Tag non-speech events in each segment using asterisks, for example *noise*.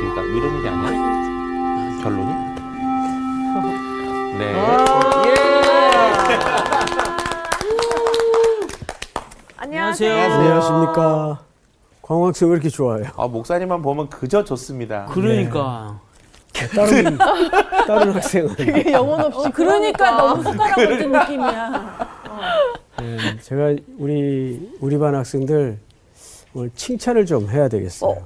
어디다 이런 일이 아니야? 결론이? 네. 안녕하세요. 안녕하십니까. 광학생 왜 이렇게 좋아해요? 아 목사님만 보면 그저 좋습니다. 그러니까. 다른, 다른 학생은. 영혼 없이 어, 그러니까 너무 손가락 얹은 느낌이야. 네, 제가 우리, 우리 반 학생들 오늘 칭찬을 좀 해야 되겠어요.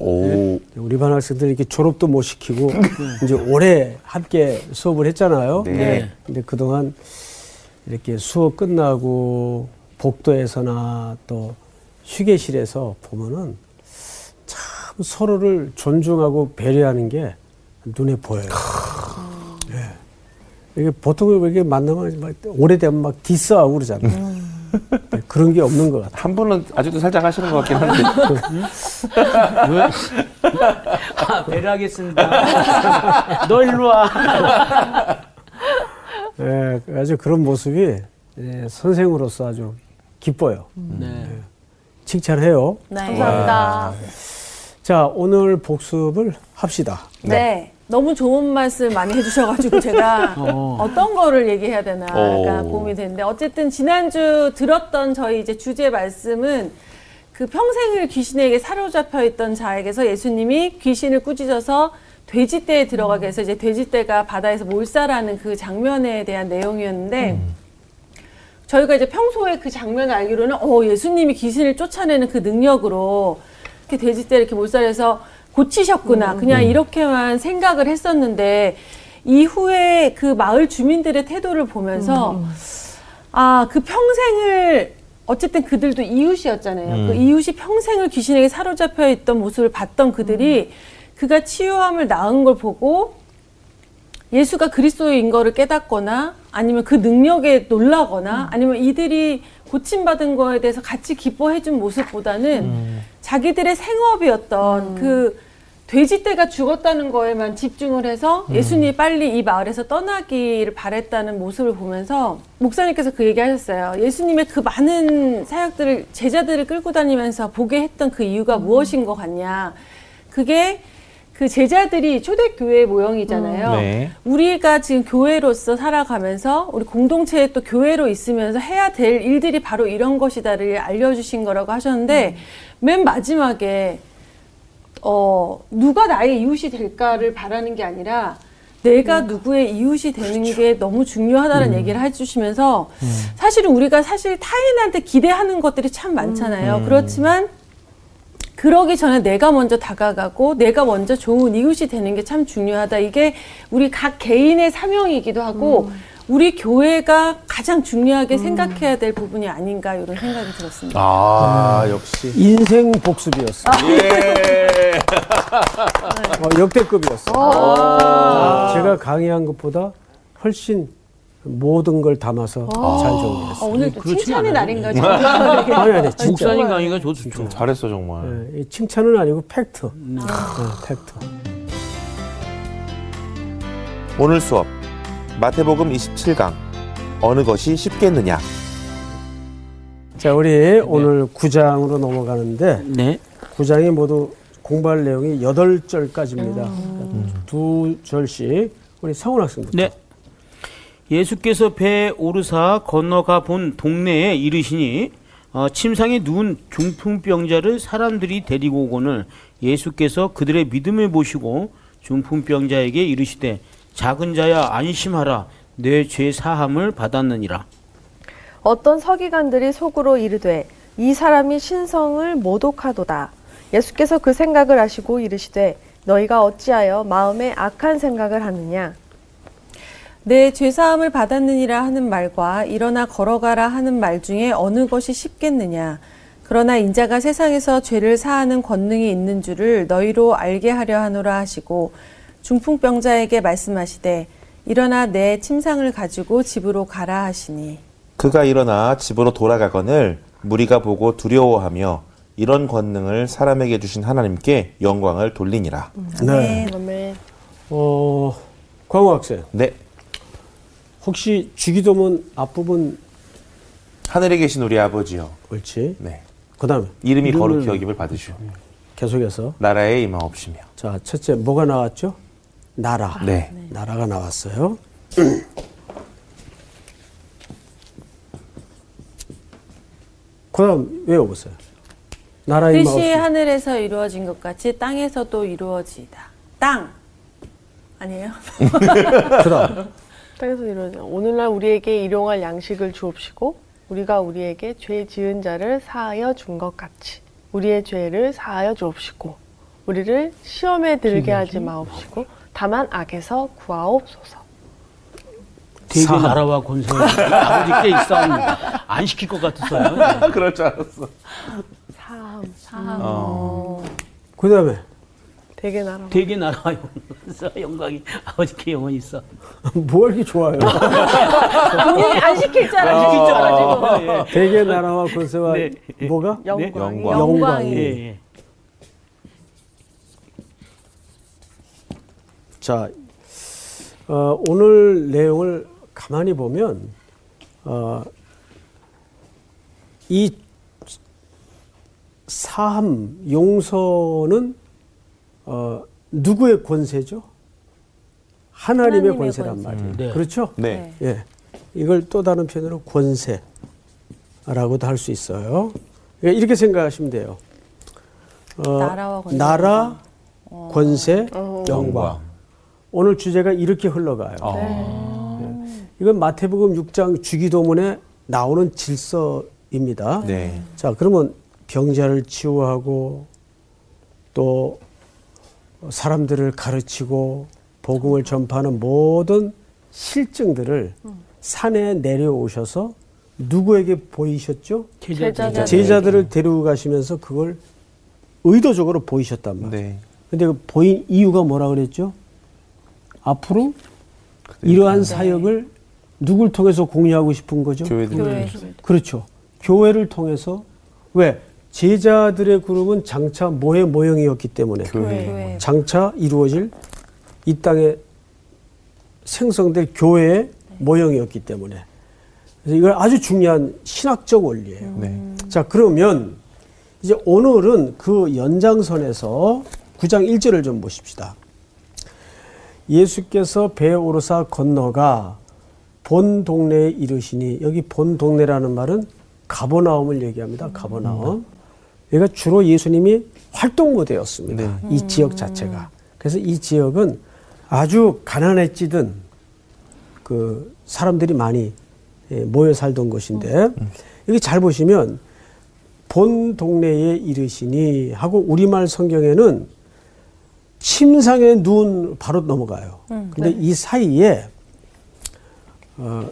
오. 우리 반 학생들 이렇게 졸업도 못 시키고 *laughs* 이제 오래 함께 수업을 했잖아요. 네. 근데 그동안 이렇게 수업 끝나고 복도에서나 또 휴게실에서 보면은 참 서로를 존중하고 배려하는 게 눈에 보여요. 예. 이게 보통 이렇게 만나면 막 오래되면 막 디스하고 그러잖아요. 네, 그런 게 없는 것 같아요. 한 분은 아직도 살짝 하시는 것 같긴 한데. 왜? *laughs* 아, 배려하겠습니다. *laughs* 너 일로 와. 예, *laughs* 아주 그런 모습이 예, 선생으로서 아주 기뻐요. 네. 칭찬해요. 네. 감사합니다. 자, 오늘 복습을 합시다. 네. 너무 좋은 말씀 많이 해주셔가지고 제가 *laughs* 어. 어. 떤 거를 얘기해야 되나가 오. 고민이 되는데 어쨌든 지난주 들었던 저희 이제 주제 말씀은 그 평생을 귀신에게 사로잡혀 있던 자에게서 예수님이 귀신을 꾸짖어서 돼지떼에 들어가게 해서 이제 돼지떼가 바다에서 몰살하는 그 장면에 대한 내용이었는데 저희가 이제 평소에 그 장면을 알기로는 어 예수님이 귀신을 쫓아내는 그 능력으로 이렇게 돼지떼를 이렇게 몰살해서 고치셨구나. 그냥 이렇게만 생각을 했었는데 이후에 그 마을 주민들의 태도를 보면서 아 그 평생을 어쨌든 그들도 이웃이었잖아요. 그 이웃이 평생을 귀신에게 사로잡혀 있던 모습을 봤던 그들이 그가 치유함을 낳은 걸 보고 예수가 그리스도인 거를 깨닫거나 아니면 그 능력에 놀라거나 아니면 이들이 고침받은 거에 대해서 같이 기뻐해 준 모습보다는 자기들의 생업이었던 그 돼지떼가 죽었다는 거에만 집중을 해서 예수님이 빨리 이 마을에서 떠나기를 바랬다는 모습을 보면서 목사님께서 그 얘기 하셨어요. 예수님의 그 많은 사역들을 제자들을 끌고 다니면서 보게 했던 그 이유가 무엇인 것 같냐. 그게 그 제자들이 초대교회 모형이잖아요. 네. 우리가 지금 교회로서 살아가면서 우리 공동체에 또 교회로 있으면서 해야 될 일들이 바로 이런 것이다를 알려주신 거라고 하셨는데 맨 마지막에 어, 누가 나의 이웃이 될까를 바라는 게 아니라 내가 누구의 이웃이 되는 게 너무 중요하다는 얘기를 해주시면서 사실은 우리가 사실 타인한테 기대하는 것들이 참 많잖아요. 그렇지만 그러기 전에 내가 먼저 다가가고 내가 먼저 좋은 이웃이 되는 게 참 중요하다. 이게 우리 각 개인의 사명이기도 하고 우리 교회가 가장 중요하게 생각해야 될 부분이 아닌가 이런 생각이 들었습니다. 아, 역시. 인생 복습이었어. 예. 어, 역대급이었어. 요 제가 강의한 것보다 훨씬 모든 걸 담아서 잘 어, 정리했어. 요 오늘 칭찬의. 날인가. 아니, 아니, 진짜. 목사님 강의가 좋죠. 잘했어, 정말. 예, 이 칭찬은 아니고 팩트. 네. 예, 팩트. 오늘 수업. 마태복음 27강. 어느 것이 쉽겠느냐. 자, 우리 오늘 9장으로 넘어가는데 네. 9장이 모두 공부할 내용이 8절까지입니다. 두 절씩 우리 성훈 학생부터. 네. 예수께서 배에 오르사 건너가 본 동네에 이르시니 어, 침상에 누운 중풍병자를 사람들이 데리고 오거늘 예수께서 그들의 믿음을 보시고 중풍병자에게 이르시되 작은 자야 안심하라 내 죄 사함을 받았느니라. 어떤 서기관들이 속으로 이르되 이 사람이 신성을 모독하도다. 예수께서 그 생각을 하시고 이르시되 너희가 어찌하여 마음에 악한 생각을 하느냐. 내 죄사함을 받았느니라 하는 말과 일어나 걸어가라 하는 말 중에 어느 것이 쉽겠느냐. 그러나 인자가 세상에서 죄를 사하는 권능이 있는 줄을 너희로 알게 하려 하노라 하시고 중풍병자에게 말씀하시되 일어나 내 침상을 가지고 집으로 가라 하시니 그가 일어나 집으로 돌아가거늘 무리가 보고 두려워하며 이런 권능을 사람에게 주신 하나님께 영광을 돌리니라. 네. 아멘. 어, 광호 학생. 네. 혹시 주기도문 앞부분 하늘에 계신 우리 아버지요. 옳지? 네. 그 다음에 이름이 이름을- 거룩히 여김을 받으시오. 계속해서 나라에 임하옵시며. 자 첫째 뭐가 나왔죠? 나라. 네. 나라가 나왔어요. 그 다음 외워보세요. 나라 뜻이. 하늘에서 이루어진 것 같이 땅에서도 이루어지이다. 땅 아니에요? *laughs* 그다음 땅에서 이루어져. 오늘날 우리에게 일용할 양식을 주옵시고 우리가 우리에게 죄 지은 자를 사하여 준 것 같이 우리의 죄를 사하여 주옵시고 우리를 시험에 들게 하지 마옵시고 다만 악에서 구하옵소서. 사함. 나라와 권세가 아버지께 있사옵니 안 시킬 것 같았어요. 네. *laughs* 그럴 줄 알았어. 사함. 사함. 어. 그 다음에 되게 나라. 되게 나라와 영광, 영광이 아버지께 영원히 있어. *laughs* 뭐 이렇게 좋아요? *laughs* 본인이 안 시킬 줄 알아. 시킬 줄 알아가지고. 예. 대개 나라와 권세와 네. 뭐가? 영광이. 영광. 영광이. 예, 예. 자, 어, 오늘 내용을 가만히 보면 어, 이 사함 용서는 어, 누구의 권세죠? 하나님의, 하나님의 권세란 권세. 말이에요. 네. 그렇죠? 네. 예. 이걸 또 다른 표현으로 권세라고도 할 수 있어요. 예, 이렇게 생각하시면 돼요. 어, 나라와 권세, 나라, 영광. 권세, 어. 영광. 오늘 주제가 이렇게 흘러가요. 어. 이건 마태복음 6장 주기도문에 나오는 질서입니다. 네. 자, 그러면 병자를 치유하고 또 사람들을 가르치고 복음을 전파하는 모든 실증들을 산에 내려오셔서 누구에게 보이셨죠? 제자들. 제자들을 데리고 가시면서 그걸 의도적으로 보이셨단 말이에요. 네. 근데 그 보인 이유가 뭐라 그랬죠? 앞으로 이러한 사역을 누굴 통해서 공유하고 싶은 거죠? 교회들. 교회. 그렇죠. 교회를 통해서 왜 제자들의 그룹은 장차 뭐의 모형이었기 때문에 교회. 교회. 장차 이루어질 이 땅에 생성될 교회의 모형이었기 때문에 그래서 이걸 아주 중요한 신학적 원리예요. 네. 자, 그러면 이제 오늘은 그 연장선에서 9장 1절을 좀 보십시다. 예수께서 배에 오르사 건너가 본 동네에 이르시니 여기 본 동네라는 말은 가버나움을 얘기합니다. 가버나움. 여기가 주로 예수님이 활동 무대였습니다. 이 지역 자체가. 그래서 이 지역은 아주 가난해지던 그 사람들이 많이 예, 모여 살던 곳인데 여기 잘 보시면 본 동네에 이르시니 하고 우리말 성경에는 침상에 누운 바로 넘어가요. 근데 이 사이에 어,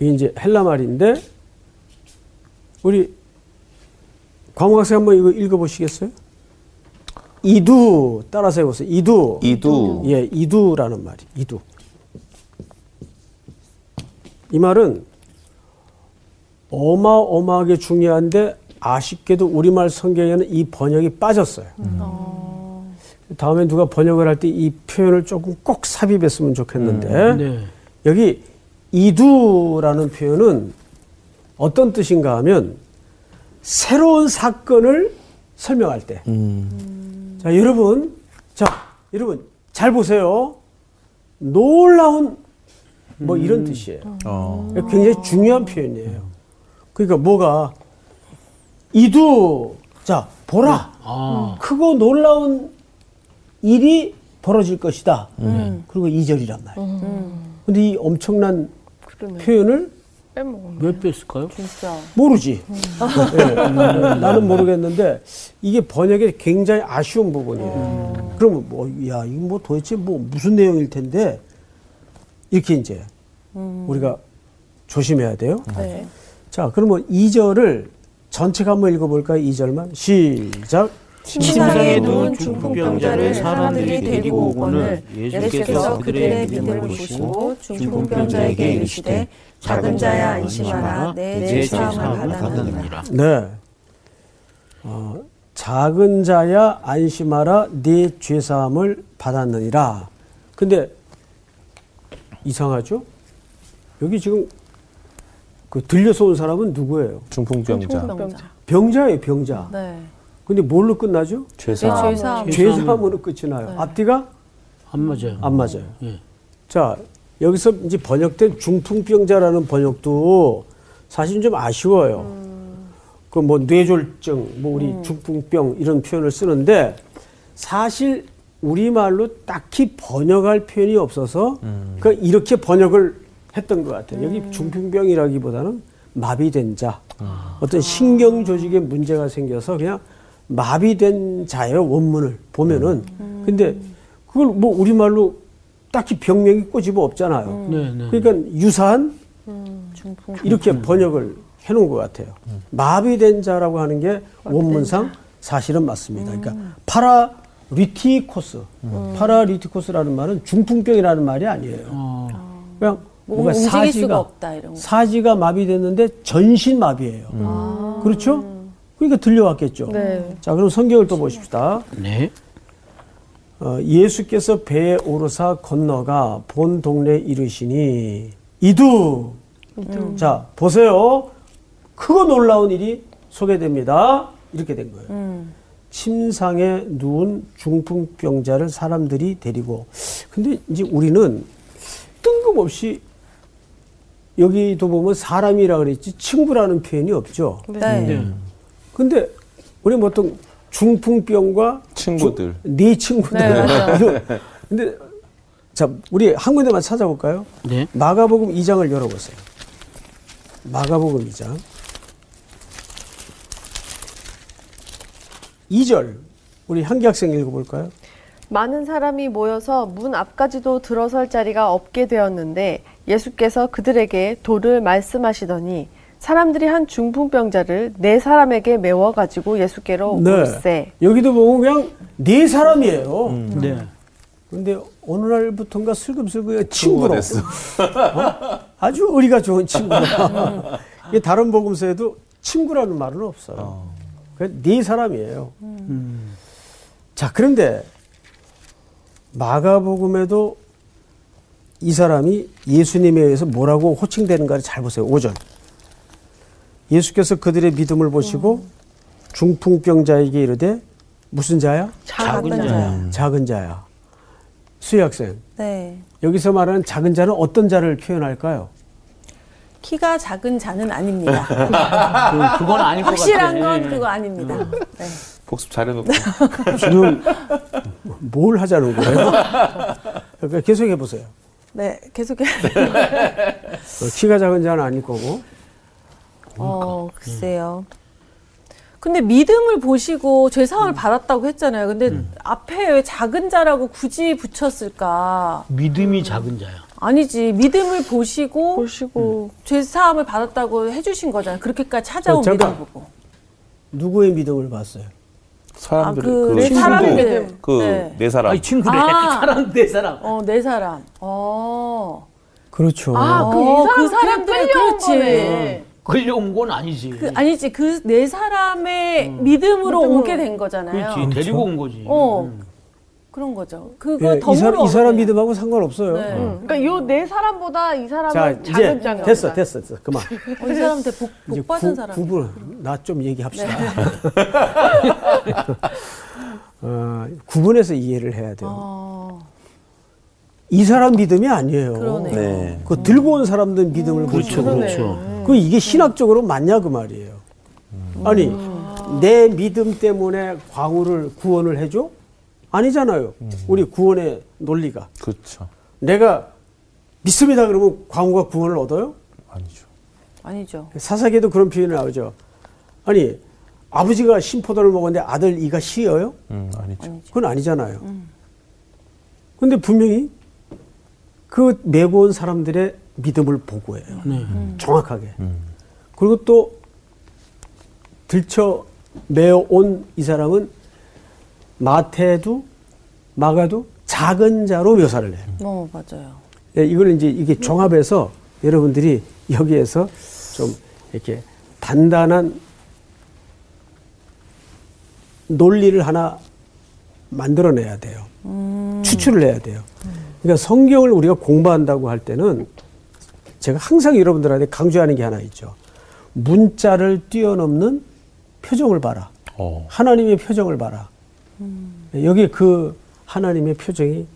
이 이제 헬라 말인데 우리 광호 학생 한번 이거 읽어보시겠어요? 이두 따라서 해보세요. 이두. 이두. 예, 이두라는 말이. 이두. 이 말은 어마어마하게 중요한데 아쉽게도 우리말 성경에는 이 번역이 빠졌어요. 다음에 누가 번역을 할 때 이 표현을 조금 꼭 삽입했으면 좋겠는데 네. 여기 이두라는 표현은 어떤 뜻인가 하면 새로운 사건을 설명할 때. 음. 자, 여러분. 자, 여러분. 잘 보세요. 놀라운 뭐 이런 뜻이에요. 어. 굉장히 중요한 표현이에요. 그러니까 뭐가 이두 자 보라 아, 크고 놀라운 일이 벌어질 것이다. 그리고 이절이란 말이에요. 근데 이 엄청난 그러네. 표현을. 왜 뺐을까요? 진짜. 모르지. 예, 나는 모르겠는데 이게 번역에 굉장히 아쉬운 부분이에요. 그러면 뭐, 야, 이거 뭐 도대체 뭐 무슨 내용일 텐데 이렇게 이제 우리가 조심해야 돼요. 네. 자, 그러면 이절을 전체가 한번 읽어볼까요? 이절만 시작. 침상에 누운 중풍병자를 사람들이 데리고 오거늘 예수께서 그들의 믿음을 보시고 중풍병자에게 이르시되 작은 자야 안심하라 내 죄사함을 받았느니라. 네. 어, 작은 자야 안심하라 네 죄사함을 받았느니라. 근데 이상하죠? 여기 지금 그 들려서 온 사람은 누구예요? 중풍병자, 중풍병자. 병자예요, 병자. 네. 근데 뭘로 끝나죠? 죄사, 네, 죄사함. 죄사함으로 끝이 나요. 앞뒤가 안 맞아요. 안 맞아요. 예. 자, 여기서 이제 번역된 중풍병자라는 번역도 사실 좀 아쉬워요. 그뭐 뇌졸중, 뭐 우리 중풍병 이런 표현을 쓰는데 사실 우리말로 딱히 번역할 표현이 없어서 그 이렇게 번역을 했던 것 같아요. 여기 중풍병이라기보다는 마비된 자, 어떤 신경 조직에 문제가 생겨서 그냥 마비된 자예요 원문을 보면은. 근데 그걸 뭐 우리말로 딱히 병명이 꼬집어 없잖아요. 네, 네. 그러니까 유사한 중풍. 이렇게 번역을 해놓은 것 같아요. 마비된 자라고 하는 게 원문상 사실은 맞습니다. 그러니까 파라리티코스, 파라리티코스라는 말은 중풍병이라는 말이 아니에요. 어, 그냥 뭐 뭔가 움직일 수가 사지가 없다 이런 거. 사지가 마비됐는데 전신 마비예요. 그렇죠? 그러니까 들려왔겠죠. 네. 자, 그럼 성경을 또 보십시다. 네. 어, 예수께서 배에 오르사 건너가 본 동네 이르시니 이두. 자 보세요. 크고 놀라운 일이 소개됩니다. 이렇게 된 거예요. 음. 침상에 누운 중풍병자를 사람들이 데리고. 근데 이제 우리는 뜬금없이 여기도 보면 사람이라 그랬지 친구라는 표현이 없죠. 네. 네. 근데 우리 보통 중풍병과 친구들. 주- 네 친구들. 네, *laughs* 근데 자 우리 한 군데만 찾아볼까요? 네. 마가복음 2장을 열어보세요. 마가복음 2장 2절 우리 한기 학생 읽어볼까요? 많은 사람이 모여서 문 앞까지도 들어설 자리가 없게 되었는데 예수께서 그들에게 도를 말씀하시더니 사람들이 한 중풍병자를 네 사람에게 메워 가지고 예수께로 올세 여기도 보면 그냥 네 사람이에요. 네. 근데 어느 날부터인가 슬금슬금 친구로 됐어. 어? 아주 의리가 좋은 친구라. *laughs* 이게 다른 복음서에도 친구라는 말은 없어요. 그네 사람이에요. 자, 그런데 마가복음에도 이 사람이 예수님에 의해서 뭐라고 호칭되는가를 잘 보세요. 5절. 예수께서 그들의 믿음을 보시고 중풍병자에게 이르되 무슨 자야? 작은 작은 자야. 작은 자야. 수희 학생. 네. 여기서 말하는 작은 자는 어떤 자를 표현할까요? 키가 작은 자는 아닙니다. 그, *laughs* 그건 아닐 것 같아. 확실한 건 그거 아닙니다. 네. 복습 잘해놓고. *laughs* 지금 뭘 하자는 거예요? 그러니까 계속 해보세요. 네, 계속해. 어, 키가 작은 자는 아닐 거고. 어, 글쎄요. 근데 믿음을 보시고 죄 사함을 받았다고 했잖아요. 근데 앞에 왜 작은 자라고 굳이 붙였을까? 믿음이 작은 자야. 아니지. 믿음을 보시고 보시고 죄 사함을 받았다고 해 주신 거잖아요. 그렇게까지 찾아온 어. 믿음 보고. 누구의 믿음을 봤어요? 사람들, 아, 그 그, 네 친구, 사람의 믿음. 그, 네. 네 사람. 아니 친구래. 아. 사람 네 사람. 어, 네 사람. 어. 그렇죠. 아, 그 어, 이 사람 그 사람들은 끌려온 그렇지. 거네. 끌려온 건 아니지. 그, 아니지. 그 네 사람의 믿음으로 믿음으로. 오게 된 거잖아요. 그렇지. 데리고 온 거지. 어. 그런 거죠. 그거 예, 더 이, 사람, 이 사람 믿음 믿음하고 상관없어요. 네. 응. 그러니까 요 네 사람보다 이 사람은 자, 작은 이제 자인 됐어. 됐어, 됐어. 그만. *laughs* 어, 이 사람한테 복, 이제 복 받은 구, 사람. 구분, 나좀 얘기합시다. *laughs* 어, 구분해서 이해를 해야 돼요. 어, 이 사람 믿음이 아니에요. 그러네요. 네. 그 들고 온 사람들 믿음을 그렇죠, 보시고. 그렇죠. 그 이게 신학적으로 맞냐 그 말이에요. 아니 내 믿음 때문에 광우를 구원을 해줘? 아니잖아요. 우리 구원의 논리가 그렇죠. 내가 믿습니다 그러면 광우가 구원을 얻어요? 아니죠. 아니죠. 사사기에도 그런 표현이 나오죠. 아니 아버지가 신포도를 먹었는데 아들 이가 쉬어요? 음, 아니죠. 아니죠. 그건 아니잖아요. 근데 분명히 그 메고 온 사람들의 믿음을 보고해요. 네. 정확하게. 음. 그리고 또 들쳐 메어 온 이 사람은 마태도 마가도 작은 자로 묘사를 해요. 어, 맞아요. 예, 이걸 이제 이게 종합해서 여러분들이 여기에서 좀 이렇게 단단한 논리를 하나 만들어내야 돼요. 추출을 해야 돼요. 그러니까 성경을 우리가 공부한다고 할 때는 제가 항상 여러분들한테 강조하는 게 하나 있죠. 문자를 뛰어넘는 표정을 봐라. 어. 하나님의 표정을 봐라. 여기 그 하나님의 표정이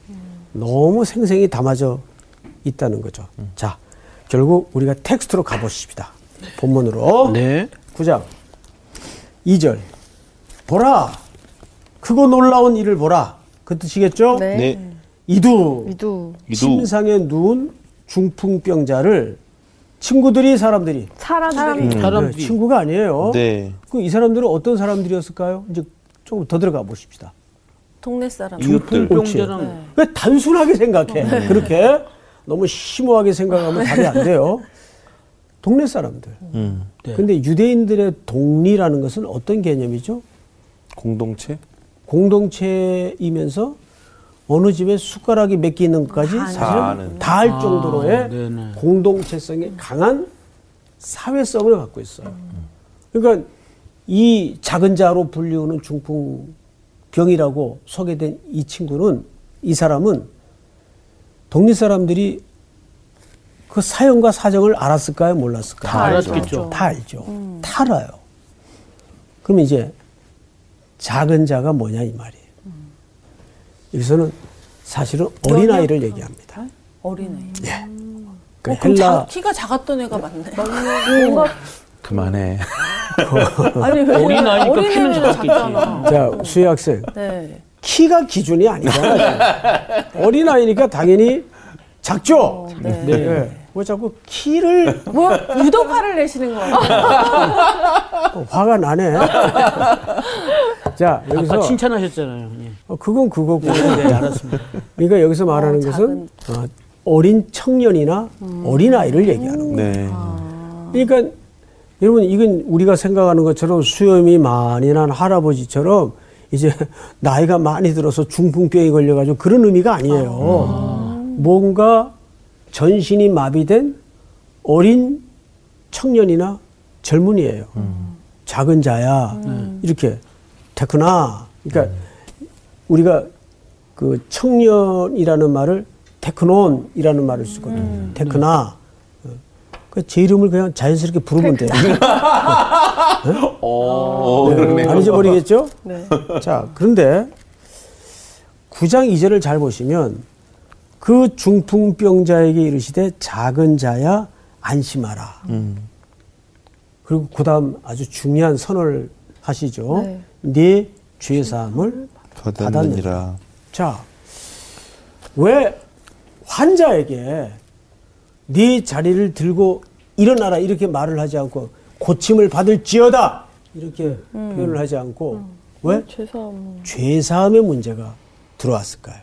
너무 생생히 담아져 있다는 거죠. 자, 결국 우리가 텍스트로 가보십시다. 본문으로. 네. 9장 2절. 보라. 크고 놀라운 일을 보라. 그 뜻이겠죠? 네. 네. 이두. 이두. 침상에 누운 중풍병자를 친구들이 사람들이 사람들이 사람들이. 네, 친구가 아니에요. 네. 그 이 사람들은 어떤 사람들이었을까요? 이제 조금 더 들어가 보십시다. 동네 사람. 이웃들. 중풍 병자랑 네. 왜 단순하게 생각해? 그렇게 너무 심오하게 생각하면 답이 안 돼요. 동네 사람들. 음. 네. 근데 유대인들의 동리라는 것은 어떤 개념이죠? 공동체? 공동체이면서 어느 집에 숟가락이 몇 개 있는 것까지 다 사실 아는. 다할 아, 정도로의 네네. 공동체성이 강한 사회성을 갖고 있어요. 그러니까 이 작은 자로 불리우는 중풍병이라고 소개된 이 친구는 이 사람은 동네 사람들이 그 사연과 사정을 알았을까요? 몰랐을까요? 다 알았겠죠. 다 알죠. 다 알아요. 그러면 이제 작은 자가 뭐냐 이 말이에요. 여기서는 사실은 어린아이를 얘기합니다. 어린애. 그 어, 그럼 자, 헬라 키가 작았던 애가 맞네. 뭔가 그만해. *laughs* 아니 왜 어린 아이니까 키는. 자 수희 학생 네. 키가 기준이 아니잖아요. 어린 아이니까 당연히 작죠. 네. 네. 예. 뭐 자꾸 키를 뭐 유독 화를 내시는 거 같아요. 어, 화가 나네. 자 여기서 아까 칭찬하셨잖아요. 예. 어, 그건 그거고. 네, 알았습니다. 그러니까 여기서 말하는 어, 것은 어, 어린 청년이나 어린 아이를 얘기하는 거예요. 네. 그러니까 여러분 이건 우리가 생각하는 것처럼 수염이 많이 난 할아버지처럼 이제 *laughs* 나이가 많이 들어서 중풍병이 걸려가지고 그런 의미가 아니에요. 뭔가 전신이 마비된 어린 청년이나 젊은이에요. 작은 자야 이렇게 테크나 그러니까 우리가 그 청년이라는 말을 테크논이라는 말을 쓰거든요. 테크나 그 제 이름을 그냥 자연스럽게 부르면 돼요. *laughs* 어, 네. 안 잊어버리겠죠? 네. 자, 그런데 9장 2절을 잘 보시면 그 중풍병자에게 이르시되 작은 자야 안심하라. 음. 그리고 그 다음 아주 중요한 선언을 하시죠. 네. 네 죄사함을 받았느니라. 자, 왜 환자에게 네 자리를 들고 일어나라 이렇게 말을 하지 않고 고침을 받을지어다 이렇게 표현을 하지 않고 왜 죄송. 죄사함의 문제가 들어왔을까요?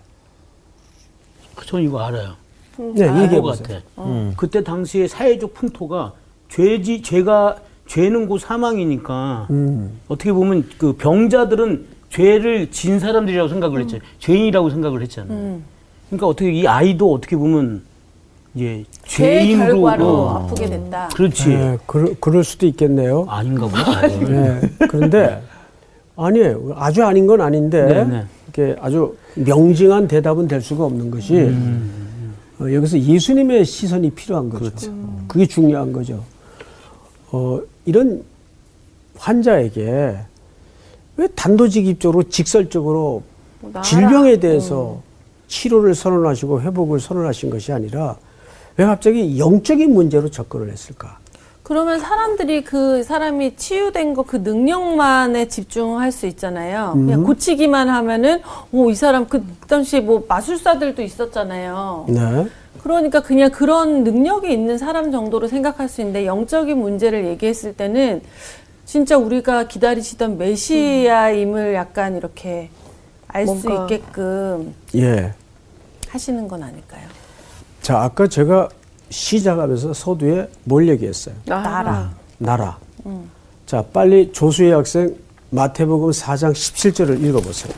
전 이거 알아요. 네, 얘기해 것 보세요. 같아. 그때 당시에 사회적 풍토가 죄지 죄가 죄는 곧 사망이니까 음. 어떻게 보면 그 병자들은 죄를 진 사람들이라고 생각을 했죠. 죄인이라고 생각을 했잖아요. 그러니까 어떻게 이 아이도 어떻게 보면 죄의 죄인으로 결과로 어, 아프게 됐다. 그렇지 네, 그럴, 그럴 수도 있겠네요. 아닌가 보다. 네, 그런데 아니에요. 아주 아닌 건 아닌데 네, 네. 이렇게 아주 명징한 대답은 될 수가 없는 것이 음. 어, 여기서 예수님의 시선이 필요한 거죠. 그게 중요한 거죠. 어, 이런 환자에게 왜 단도직입적으로 직설적으로 뭐 나아라. 질병에 대해서 치료를 선언하시고 회복을 선언하신 것이 아니라 왜 갑자기 영적인 문제로 접근을 했을까? 그러면 사람들이 그 사람이 치유된 거 그 능력만에 집중할 수 있잖아요. 그냥 고치기만 하면은 오 이 사람 그 당시에 뭐 마술사들도 있었잖아요. 네. 그러니까 그냥 그런 능력이 있는 사람 정도로 생각할 수 있는데 영적인 문제를 얘기했을 때는 진짜 우리가 기다리시던 메시아임을 약간 이렇게 알 수 있게끔 예. 하시는 건 아닐까요? 자, 아까 제가 시작하면서 서두에 뭘 얘기했어요? 나라. 나라. 자, 빨리 조수의 학생 마태복음 4장 17절을 읽어보세요.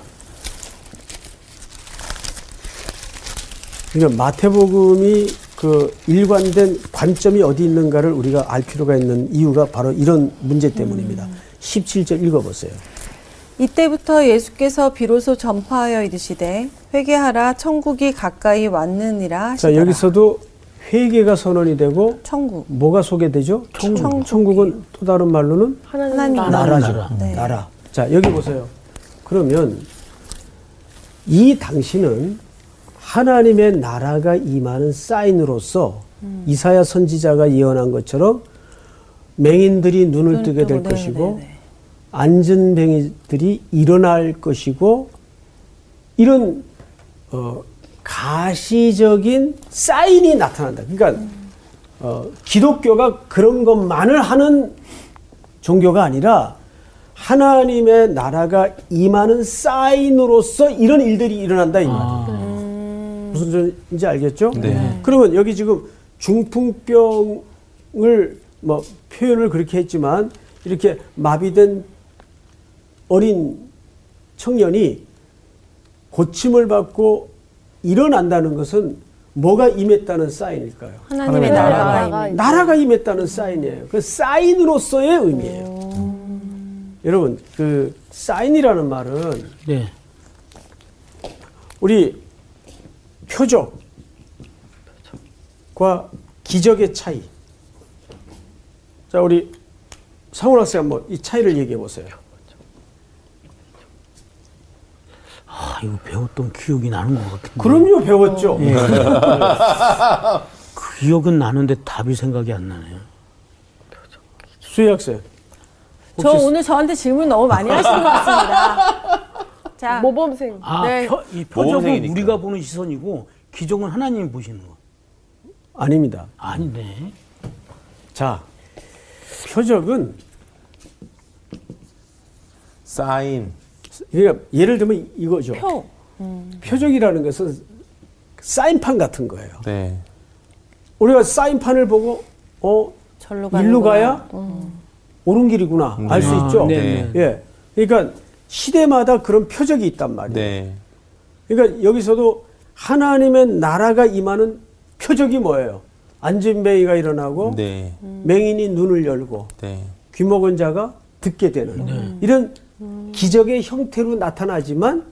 그러니까 마태복음이 그 일관된 관점이 어디 있는가를 우리가 알 필요가 있는 이유가 바로 이런 문제 때문입니다. 17절 읽어보세요. 이때부터 예수께서 비로소 전파하여 이르시되 회개하라 천국이 가까이 왔느니라 자, 하시더라. 여기서도 회개가 선언이 되고 천국. 뭐가 소개되죠? 천국. 천국은 또 다른 말로는 하나님 하나님 나라. 나라. 나라죠. 나라. 네. 나라. 자, 여기 보세요. 그러면 이 당신은 하나님의 나라가 임하는 사인으로서 이사야 선지자가 예언한 것처럼 맹인들이 눈을 눈을 뜨게 될 네, 것이고 네, 네. 앉은 뱅이들이 일어날 것이고 이런 어, 가시적인 사인이 나타난다. 그러니까 어, 기독교가 그런 것만을 하는 종교가 아니라 하나님의 나라가 임하는 사인으로서 이런 일들이 일어난다 이 말이에요. 무슨 소리인지 알겠죠? 네. 그러면 여기 지금 중풍병을 뭐 표현을 그렇게 했지만 이렇게 마비된 어린 청년이 고침을 받고 일어난다는 것은 뭐가 임했다는 사인일까요? 하나님의 하나님의 나라가 나라가 임했다는 사인이에요. 그 사인으로서의 의미예요. 여러분, 그 사인이라는 말은 네. 우리 표적과 기적의 차이. 자, 우리 상훈 학생 한번 이 차이를 얘기해 보세요. 아, 이거 배웠던 기억이 나는 것 같은데. 그럼요, 배웠죠. 예. *laughs* 기억은 나는데 답이 생각이 안 나네요. 수희 학생. 저 오늘 저한테 질문 너무 많이 하시는 것 같습니다. *laughs* 자, 모범생. 아, 네. 표, 이 표적은. 우리가 보는 시선이고 기적은 하나님이 보시는 거. 아닙니다. 아니네. 자, 표적은 사인. 그러니까 예를 들면 이거죠. 표. 표적이라는 것은 사인판 같은 거예요. 네. 우리가 사인판을 보고 어 절로 일로. 가야 옳은 길이구나 알수 아, 있죠. 네, 네. 예, 그러니까 시대마다 그런 표적이 있단 말이에요. 네. 그러니까 여기서도 하나님의 나라가 임하는 표적이 뭐예요? 앉은 뱅이가 일어나고 네. 맹인이 눈을 열고 네. 귀먹은 자가 듣게 되는 이런 기적의 형태로 나타나지만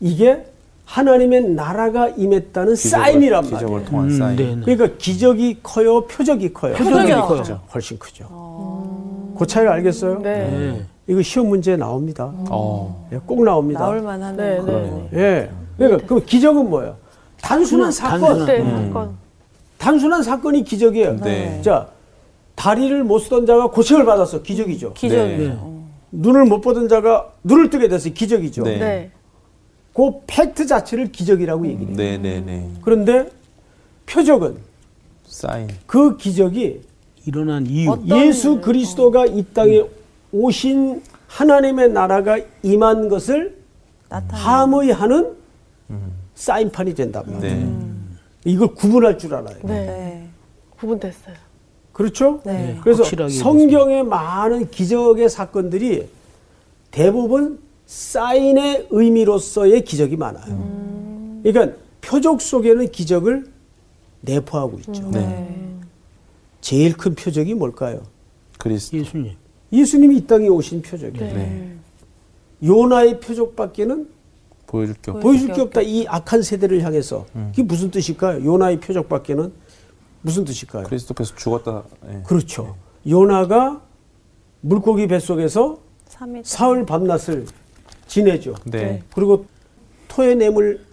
이게 하나님의 나라가 임했다는 사인이란 말이에요. 기적을 통한 음, 사인. 네, 네. 그러니까 기적이 커요, 표적이 커요. 표적이 커요. 훨씬 크죠. 그 차이를 알겠어요? 네. 네. 이거 시험 문제에 나옵니다. 어. 예, 꼭 나옵니다. 나올 만한 네, 거. 네. 예. 그러니까 그럼 기적은 뭐예요? 단순한 사건. 단순한- 네, 음. 사건. 단순한 사건이 기적이에요. 네. 자, 다리를 못 쓰던 자가 고침을 받았어. 기적이죠. 기적이죠. 네. 어. 눈을 못 보던 자가 눈을 뜨게 됐어. 기적이죠. 네. 네. 그 팩트 자체를 기적이라고 얘기해요. 네, 네, 네. 그런데 표적은 사인. 그 기적이 일어난 이유. 예수 그리스도가 이 땅에 오신 하나님의 나라가 임한 것을 나타나. 함의하는 사인판이 된단 말이에요. 네. 이걸 구분할 줄 알아요. 네. 네. 구분됐어요. 그렇죠? 네. 그래서 확실하게 성경의 많은 기적의 사건들이 대부분 사인의 의미로서의 기적이 많아요. 그러니까 표적 속에는 기적을 내포하고 있죠. 네. 제일 큰 표적이 뭘까요? 그리스도. 예수님. 예수님이 이 땅에 오신 표적이에요. 네. 요나의 표적밖에는 보여줄 게 없. 보여줄 게 없다. 이 악한 세대를 향해서. 음. 그게 무슨 뜻일까요? 요나의 표적밖에는 무슨 뜻일까요? 그리스도께서 죽었다. 예. 그렇죠. 요나가 물고기 뱃속에서 사흘 밤낮을 지내죠. 네. 그리고 토의 냄을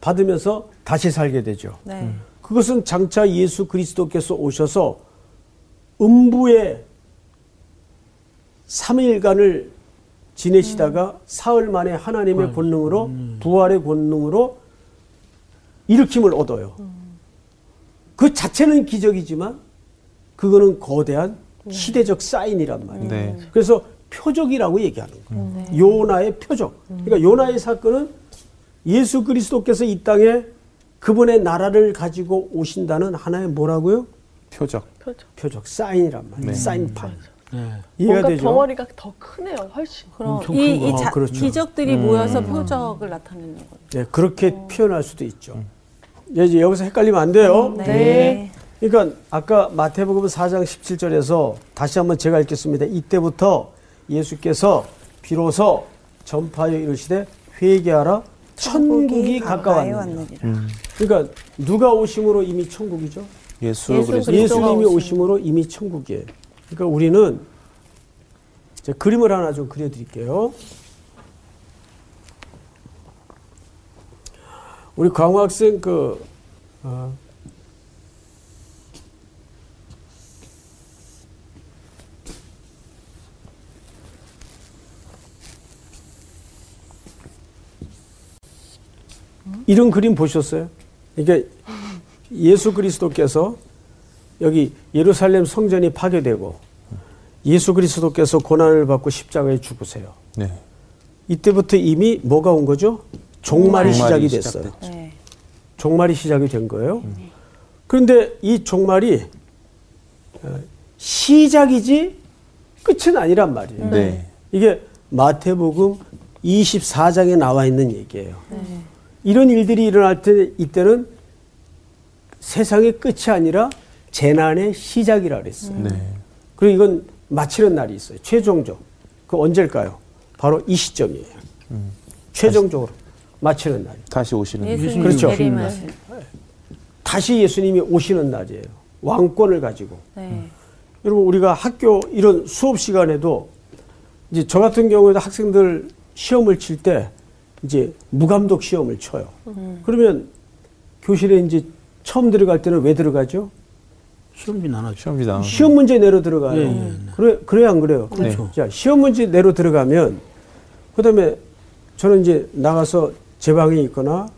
받으면서 다시 살게 되죠. 네. 그것은 장차 예수 그리스도께서 오셔서 음부에 3일간을 지내시다가 사흘 만에 하나님의 권능으로 부활의 권능으로 일으킴을 얻어요. 그 자체는 기적이지만 그거는 거대한 시대적 사인이란 말이에요. 네. 그래서 표적이라고 얘기하는 거예요. 요나의 표적. 그러니까 요나의 사건은 예수 그리스도께서 이 땅에 그분의 나라를 가지고 오신다는 하나의 뭐라고요? 표적. 표적. 표적, 사인이란 말이에요. 네. 사인판. 네. 이해가 뭔가 되죠? 덩어리가 더 크네요, 훨씬. 그럼 이, 큰이 거. 자, 아, 그렇죠. 기적들이 모여서 표적을 나타내는 거죠. 네, 그렇게 표현할 수도 있죠. 이제 여기서 헷갈리면 안 돼요. 네. 그러니까 아까 마태복음 4장 17절에서 다시 한번 제가 읽겠습니다. 이때부터 예수께서 비로소 전파하여 이르시되 회개하라 천국이 가까웠느니라. 왔느니라. 그러니까 누가 오심으로 이미 천국이죠? 예수 예수 예수님이 오심으로 이미 천국이에요. 그러니까 우리는 그림을 하나 좀 그려드릴게요. 우리 강호 학생 그 어, 이런 그림 보셨어요? 이게 예수 그리스도께서 여기 예루살렘 성전이 파괴되고 예수 그리스도께서 고난을 받고 십자가에 죽으세요. 네. 이때부터 이미 뭐가 온 거죠? 종말이 종말이 시작이 됐어요. 네. 종말이 시작이 된 거예요. 그런데 이 종말이 어, 시작이지 끝은 아니란 말이에요. 네. 이게 마태복음 24장에 나와 있는 얘기예요. 네. 이런 일들이 일어날 때 이때는 세상의 끝이 아니라 재난의 시작이라 그랬어요. 네. 그리고 이건 마치는 날이 있어요. 최종적. 그 언제일까요? 바로 이 시점이에요. 최종적으로 마치는 날. 다시 오시는 예수님 그렇죠. 재림하신. 다시 예수님이 오시는 날이에요. 왕권을 가지고. 네. 여러분 우리가 학교 이런 수업 시간에도 이제 저 같은 경우에도 학생들 시험을 칠 때 이제 무감독 시험을 쳐요. 그러면 교실에 이제 처음 들어갈 때는 왜 들어가죠? 시험지 나눠죠. 시험지 나오는 시험 문제 내로 들어가요. 예, 예, 네. 그래 그래야 안 그래요? 그렇죠. 자 시험 문제 내로 들어가면 그다음에 저는 이제 나가서 제 방에 있거나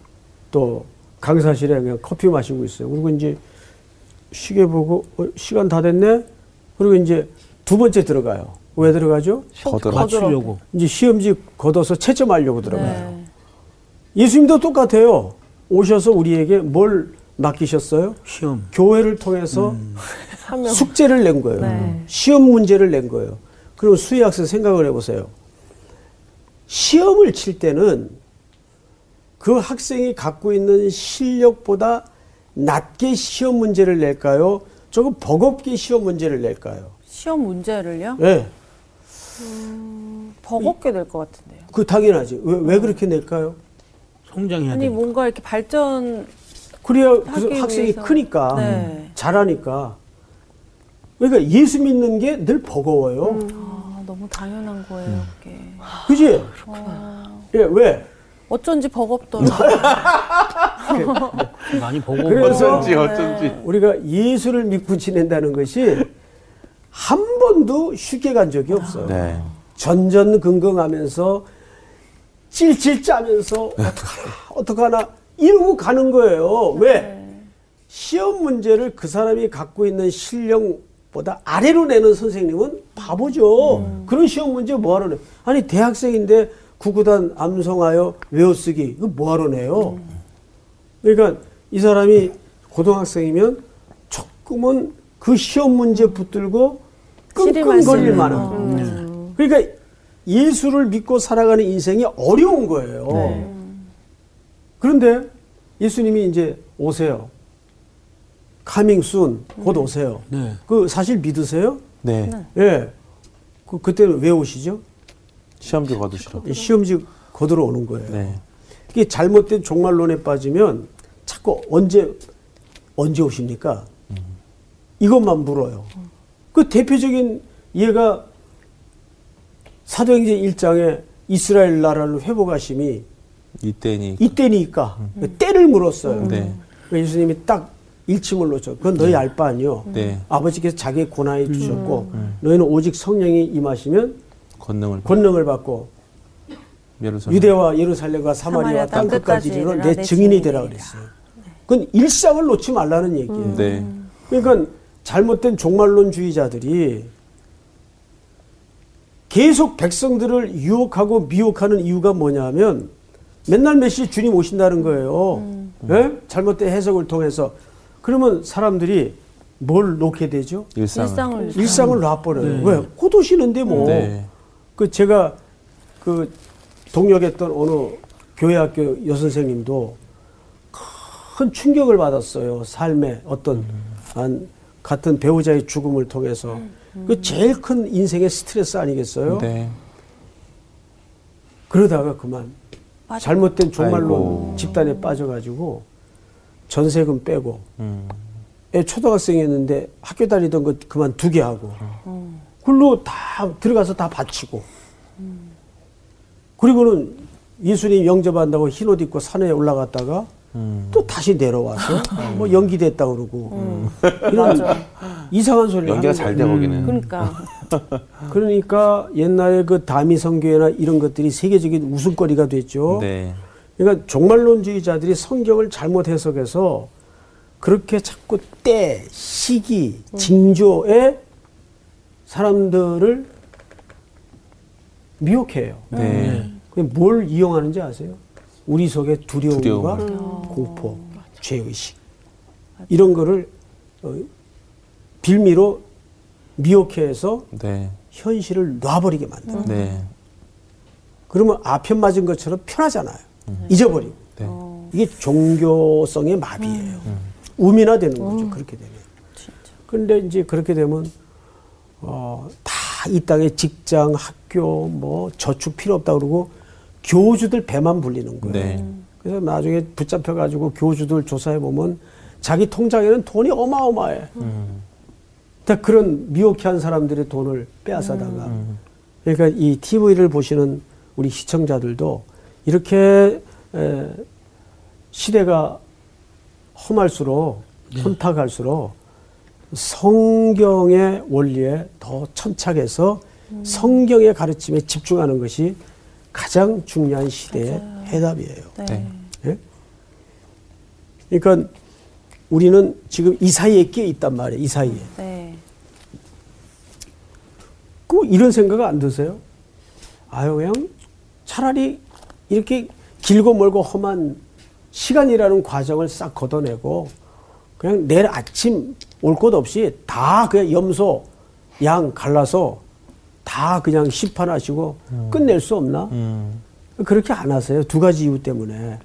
또 강사실에 그냥 커피 마시고 있어요. 그리고 이제 시계 보고 어, 시간 다 됐네. 그리고 이제 두 번째 들어가요. 왜 들어가죠? 거들어. 맞추려고. 이제 시험지 걷어서 채점하려고 들어가요. 네. 예수님도 똑같아요. 오셔서 우리에게 뭘 맡기셨어요? 시험. 교회를 통해서 *laughs* 사명. 숙제를 낸 거예요. 네. 시험 문제를 낸 거예요. 그럼 수희 학생 생각을 해보세요. 시험을 칠 때는 그 학생이 갖고 있는 실력보다 낮게 시험 문제를 낼까요? 조금 버겁게 시험 문제를 낼까요? 시험 문제를요? 네. 버겁게 될것 같은데요. 그 당연하지. 왜, 왜 그렇게 낼까요? 성장해야 아니 돼. 뭔가 이렇게 발전 그래야 그 학생이 위해서. 크니까 네. 잘하니까. 그러니까 예수 믿는 게 늘 버거워요. 아, 너무 당연한 거예요, 그게. 그지? 예, 왜? 어쩐지 버겁더라고요. *laughs* 많이 보고. 그래서 어쩐지 어쩐지. 우리가 예수를 믿고 지낸다는 것이 한 번도 쉽게 간 적이 없어요. 네. 전전긍긍하면서 찔찔 짜면서 어떡하나 어떡하나 이러고 가는 거예요. 왜? 시험 문제를 그 사람이 갖고 있는 실력보다 아래로 내는 선생님은 바보죠. 그런 시험 문제 뭐하러 내? 아니 대학생인데 구구단 암송하여 외워쓰기 이거 뭐하러 내요? 그러니까 이 사람이 고등학생이면 조금은 그 시험 문제 붙들고 끙끙거릴 있는. 만한. 어. 그러니까 예수를 믿고 살아가는 인생이 어려운 거예요. 네. 그런데 예수님이 이제 오세요. 카밍 순, 곧 오세요. 네. 그 사실 믿으세요? 네. 예. 그, 그때는 왜 오시죠? 시험지 거두시러. 시험지 거들어 오는 거예요. 네. 이게 잘못된 종말론에 빠지면 자꾸 언제 언제 오십니까? 이것만 물어요. 그 대표적인 예가 사도행전 1장에 이스라엘 나라를 회복하심이 이때니. 이때니까 때를 물었어요. 네. 그 예수님이 딱 일침을 놓죠. 그건 너희 알바 아니요. 네. 아버지께서 자기의 고난에 주셨고 너희는 오직 성령이 임하시면 권능을 권능을 받고 예루살렘. 유대와 예루살렘과 사마리아 사마리아 땅땅 끝까지 이르러 내내 증인이 되라. 그랬어요. 그건 일상을 놓지 말라는 얘기예요. 네. 그러니까 잘못된 종말론주의자들이 계속 백성들을 유혹하고 미혹하는 이유가 뭐냐면 맨날 몇시 주님 오신다는 거예요. 예? 잘못된 해석을 통해서 그러면 사람들이 뭘 놓게 되죠? 일상을. 일상을 일상을 놔버려요. 왜? 곧 오시는데 뭐. 네. 그 제가 그 동역했던 어느 교회 학교 여선생님도 큰 충격을 받았어요. 삶의 어떤 한 같은 배우자의 죽음을 통해서 그 제일 큰 인생의 스트레스 아니겠어요? 네. 그러다가 그만 맞아. 잘못된 종말론. 집단에 빠져가지고 전세금 빼고 음. 애 초등학생이었는데 학교 다니던 거 그만 두게 하고 그 걸로 다 들어가서 다 바치고. 그리고는 예수님 영접한다고 흰 옷 입고 산에 올라갔다가 또 다시 내려와서 뭐 연기됐다 그러고. 이런 이상한 소리를 연기가 하는 잘 거예요. 돼 거기는. 그러니까. 그러니까 옛날에 그 다미 성교회나 이런 것들이 세계적인 웃음거리가 됐죠. 네. 그러니까 종말론주의자들이 성경을 잘못 해석해서 그렇게 자꾸 때, 시기, 징조에 사람들을 미혹해요. 네. 그게 뭘 이용하는지 아세요? 우리 속의 두려움과 두려움을. 공포, 죄의식 이런 거를 어, 빌미로 미혹해서 네. 현실을 놔버리게 만들어요. 네. 그러면 아편 맞은 것처럼 편하잖아요. 잊어버리고. 네. 이게 종교성의 마비예요. 우민화되는 거죠. 그렇게 되면. 그런데 이제 그렇게 되면 어, 다 이 땅에 직장, 학교, 뭐 저축 필요 없다 그러고 교주들 배만 불리는 거예요. 네. 그래서 나중에 붙잡혀 가지고 교주들 조사해 보면 자기 통장에는 돈이 어마어마해. 다 그런 미혹한 사람들의 돈을 빼앗아다가 그러니까 이 TV를 보시는 우리 시청자들도 이렇게 에, 시대가 험할수록 혼탁할수록 성경의 원리에 더 천착해서 성경의 가르침에 집중하는 것이 가장 중요한 시대의 해답이에요. 네. 예? 그러니까 우리는 지금 이 사이에 끼어 있단 말이에요. 이 사이에. 네. 그 이런 생각 안 드세요? 아유 그냥 차라리 이렇게 길고 멀고 험한 시간이라는 과정을 싹 걷어내고 그냥 내일 아침 올 것 없이 다 그냥 염소 양 갈라서 다 그냥 심판하시고 끝낼 수 없나? 음. 그렇게 안 하세요. 두 가지 이유 때문에.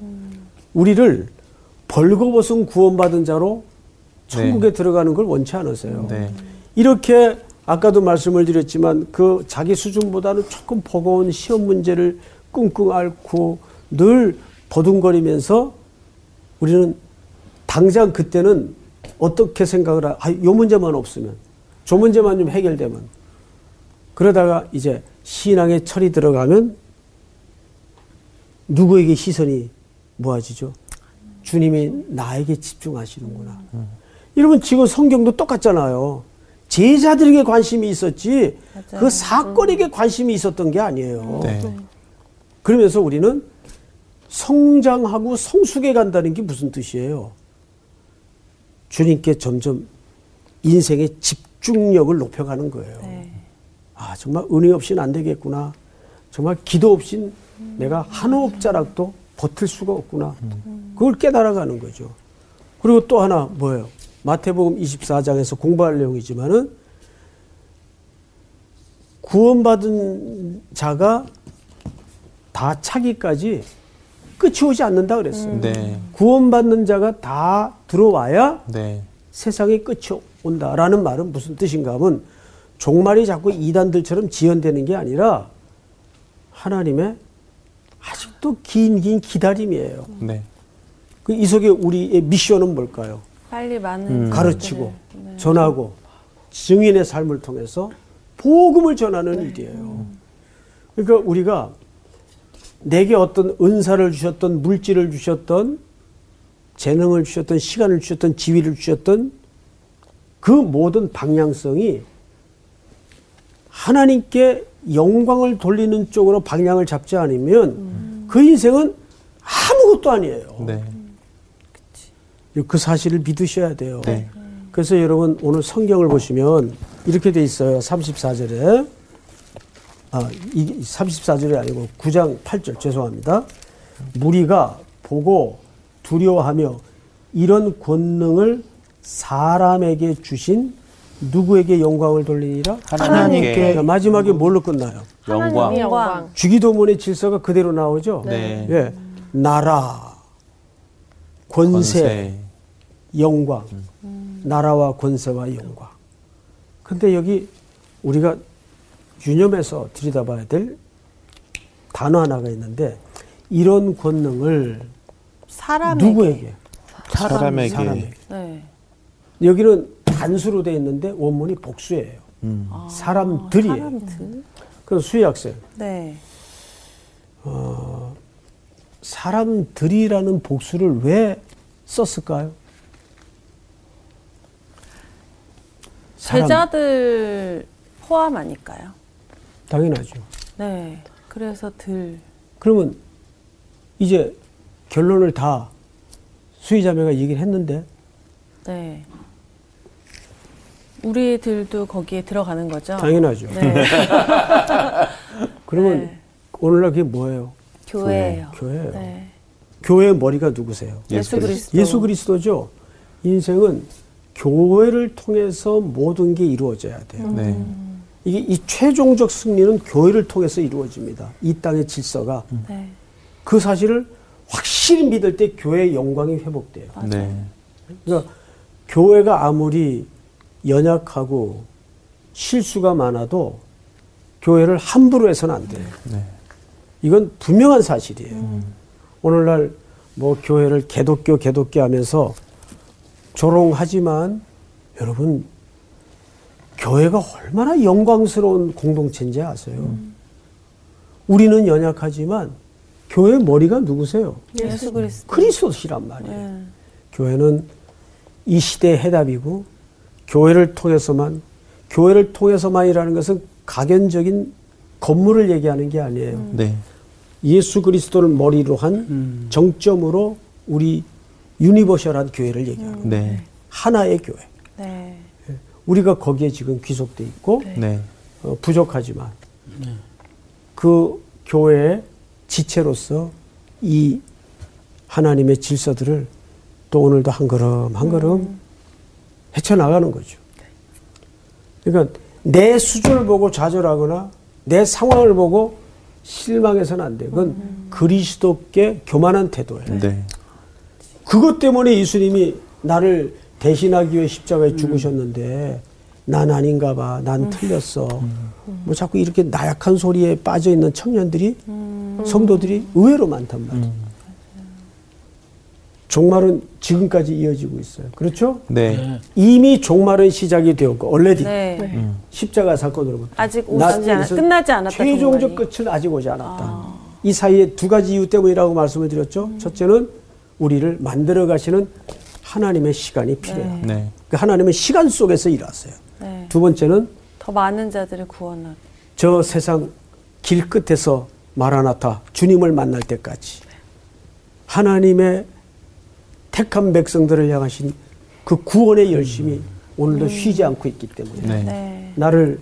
우리를 벌거벗은 구원받은 자로 천국에 들어가는 걸 원치 않으세요. 네. 이렇게 아까도 말씀을 드렸지만 그 자기 수준보다는 조금 버거운 시험 문제를 끙끙 앓고 늘 버둥거리면서 우리는 당장 그때는 어떻게 생각을 하, 아, 요 문제만 없으면 저 문제만 좀 해결되면 그러다가 이제 신앙의 철이 들어가면 누구에게 시선이 모아지죠? 주님이 나에게 집중하시는구나. 여러분 지금 성경도 똑같잖아요. 제자들에게 관심이 있었지 그 사건에게 관심이 있었던 게 아니에요. 네. 그러면서 우리는 성장하고 성숙해 간다는 게 무슨 뜻이에요? 주님께 점점 인생의 집중력을 높여가는 거예요. 네. 아, 정말 은혜 없이는 안 되겠구나. 정말 기도 없인 내가 한 호흡자락도 버틸 수가 없구나. 그걸 깨달아가는 거죠. 그리고 또 하나 뭐예요? 마태복음 24장에서 공부할 내용이지만은 구원받은 자가 다 차기까지 끝이 오지 않는다 그랬어요. 네. 구원받는 자가 다 들어와야 네. 세상의 끝이 온다라는 말은 무슨 뜻인가 하면 종말이 자꾸 이단들처럼 지연되는 게 아니라 하나님의 아직도 긴 긴 기다림이에요. 네. 그 이 속에 우리의 미션은 뭘까요? 빨리 많은 음. 가르치고 네. 전하고 증인의 삶을 통해서 복음을 전하는 일이에요. 그러니까 우리가 내게 어떤 은사를 주셨던 물질을 주셨던 재능을 주셨던 시간을 주셨던 지위를 주셨던 그 모든 방향성이 하나님께 영광을 돌리는 쪽으로 방향을 잡지 않으면 그 인생은 아무것도 아니에요. 네. 그 사실을 믿으셔야 돼요. 네. 그래서 여러분 오늘 성경을 보시면 이렇게 돼 있어요. 34절에 아, 이 34절이 아니고 9장 8절 죄송합니다. 무리가 보고 두려워하며 이런 권능을 사람에게 주신 누구에게 영광을 돌리니라? 하나님께. 자, 마지막에 뭘로 끝나요? 영광. 영광. 주기도문의 질서가 그대로 나오죠? 네. 예. 나라, 권세, 권세. 영광. 나라와 권세와 영광. 근데 여기 우리가 유념해서 들여다봐야 될 단어 하나가 있는데 이런 권능을 사람에게 누구에게? 사람에게. 사람에게. 네. 여기는 단수로 되어 있는데 원문이 복수예요. 사람들이에요. 사람들. 그래서 수희 학생, 네. 사람들이라는 복수를 왜 썼을까요? 사람, 제자들 포함 아닐까요? 당연하죠. 네. 그래서 들. 그러면 이제 결론을 다 수희자매가 얘기를 했는데 네. 우리들도 거기에 들어가는 거죠. 당연하죠. 네. *laughs* 그러면 네. 오늘날 그게 뭐예요? 교회예요. 교회예요. 네. 교회의 머리가 누구세요? 예수 그리스도. 예수 그리스도죠. 인생은 교회를 통해서 모든 게 이루어져야 돼요. 네. 이게 이 최종적 승리는 교회를 통해서 이루어집니다. 이 땅의 질서가 네. 그 사실을 확실히 믿을 때 교회의 영광이 회복돼요. 네. 그러니까 교회가 아무리 연약하고 실수가 많아도 교회를 함부로 해서는 안 돼요. 네. 이건 분명한 사실이에요. 오늘날 뭐 교회를 개독교 개독교 하면서 조롱하지만 여러분 교회가 얼마나 영광스러운 공동체인지 아세요? 우리는 연약하지만 교회 머리가 누구세요? 예수 그리스도. 그리스도시란 말이에요. 네. 교회는 이 시대의 해답이고 교회를 통해서만 교회를 통해서만이라는 것은 가견적인 건물을 얘기하는 게 아니에요. 네. 예수 그리스도를 머리로 한 정점으로 우리 유니버셜한 교회를 얘기하는 거예요. 네. 하나의 교회. 네. 우리가 거기에 지금 귀속돼 있고 네. 어, 부족하지만 그 교회의 지체로서 이 하나님의 질서들을 또 오늘도 한 걸음 한 걸음 헤쳐나가는 거죠. 그러니까 내 수준을 보고 좌절하거나 내 상황을 보고 실망해서는 안 돼. 그건 그리스도께 교만한 태도예요. 네. 그것 때문에 예수님이 나를 대신하기 위해 십자가에 죽으셨는데 난 아닌가 봐. 난 틀렸어. 뭐 자꾸 이렇게 나약한 소리에 빠져 있는 청년들이 성도들이 의외로 많단 말이에요. 종말은 지금까지 이어지고 있어요. 그렇죠? 네. 이미 종말은 시작이 되었고 얼레디 네. 십자가 사건으로 부터 아직 나- 오지 않, 끝나지 않았다. 최종적 종말이. 끝은 아직 오지 않았다. 이 사이에 두 가지 이유 때문이라고 말씀을 드렸죠. 첫째는 우리를 만들어 가시는 하나님의 시간이 필요해요. 네. 그 하나님은 시간 속에서 일하세요. 네. 두 번째는 더 많은 자들을 구원하고. 저 세상 길 끝에서 마라나타 주님을 만날 때까지 하나님의 택한 백성들을 향하신 그 구원의 열심이 오늘도 쉬지 않고 있기 때문에 네. 네. 나를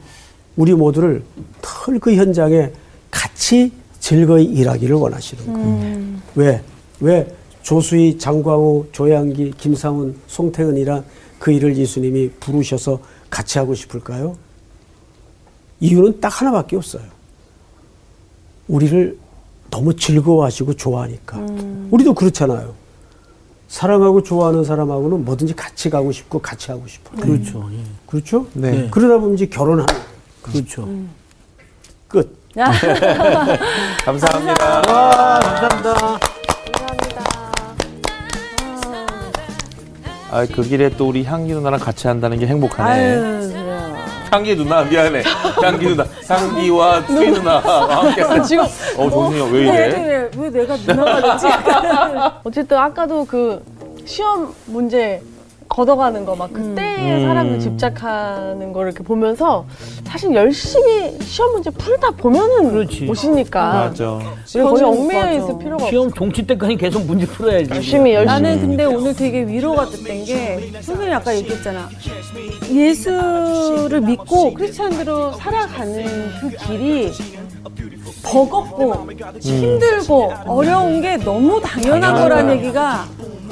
우리 모두를 털 그 현장에 같이 즐거이 일하기를 원하시는 거예요. 왜? 왜 조수희, 장광호, 조양기, 김상훈, 송태은이란 그 일을 예수님이 부르셔서 같이 하고 싶을까요? 이유는 딱 하나밖에 없어요. 우리를 너무 즐거워하시고 좋아하니까. 우리도 그렇잖아요. 사랑하고 좋아하는 사람하고는 뭐든지 같이 가고 싶고 같이 하고 싶어요. 그렇죠. 예. 그렇죠? 네. 그러다 보면 이제 결혼하는 거예요. 그렇죠. 끝. *laughs* 감사합니다. 와, 감사합니다. 아, 그 길에 또 우리 향기 누나랑 같이 한다는 게 행복하네. 아유, 그래요. 향기 누나 미안해. 향기 누나, 향기와 수희 누나와 함께. *laughs* 지금 어 정신이 왜 왜, 이래? 왜, 왜 내가 누나가 되지? *laughs* 어쨌든 아까도 그 시험 문제 걷어가는 거 막 그때의 사람들 집착하는 거를 이렇게 보면서 사실 열심히 시험 문제 풀다 보면은 그렇지. 오시니까 맞아. 우리 거의 맞아. 얽매여 있을 필요가 없어. 시험 종치 때까지 계속 문제 풀어야지. 열심히 열심히. 나는 근데 오늘 되게 위로가 됐던 게 선생님이 아까 얘기했잖아. 예수를 믿고 크리스찬으로 살아가는 그 길이 버겁고 힘들고 어려운 게 너무 당연한 거야. 얘기가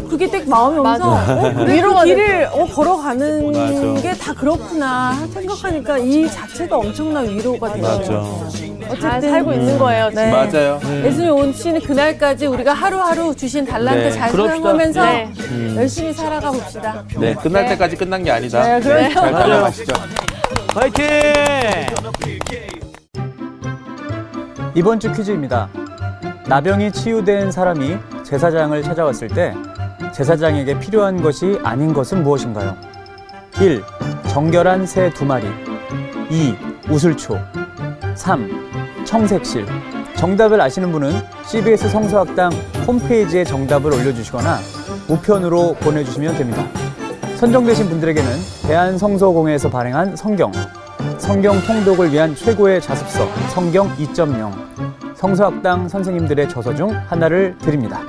그게 딱 마음이. 오면서 어, *laughs* 위로가 그 길을 어, 걸어가는. 게 다 그렇구나 생각하니까 이 자체가 엄청난 위로가. 잘 어쨌든 살고 있는 거예요. 지금. 네. 맞아요. 예수님 오시는 그날까지 우리가 하루하루 주신 달란트 네, 잘. 사용하면서 네. 열심히 살아가 봅시다. 네, 끝날 네. 때까지 끝난 게 아니다. 네, 그래요. 잘 따라가시죠. 화이팅! 이번 주 퀴즈입니다. 나병이 치유된 사람이 제사장을 찾아왔을 때 제사장에게 필요한 것이 아닌 것은 무엇인가요? 1. 정결한 새 두 마리 2. 우슬초 3. 청색실 정답을 아시는 분은 CBS 성서학당 홈페이지에 정답을 올려주시거나 우편으로 보내주시면 됩니다. 선정되신 분들에게는 대한성서공회에서 발행한 성경, 성경 통독을 위한 최고의 자습서 성경 2.0, 성서학당 선생님들의 저서 중 하나를 드립니다.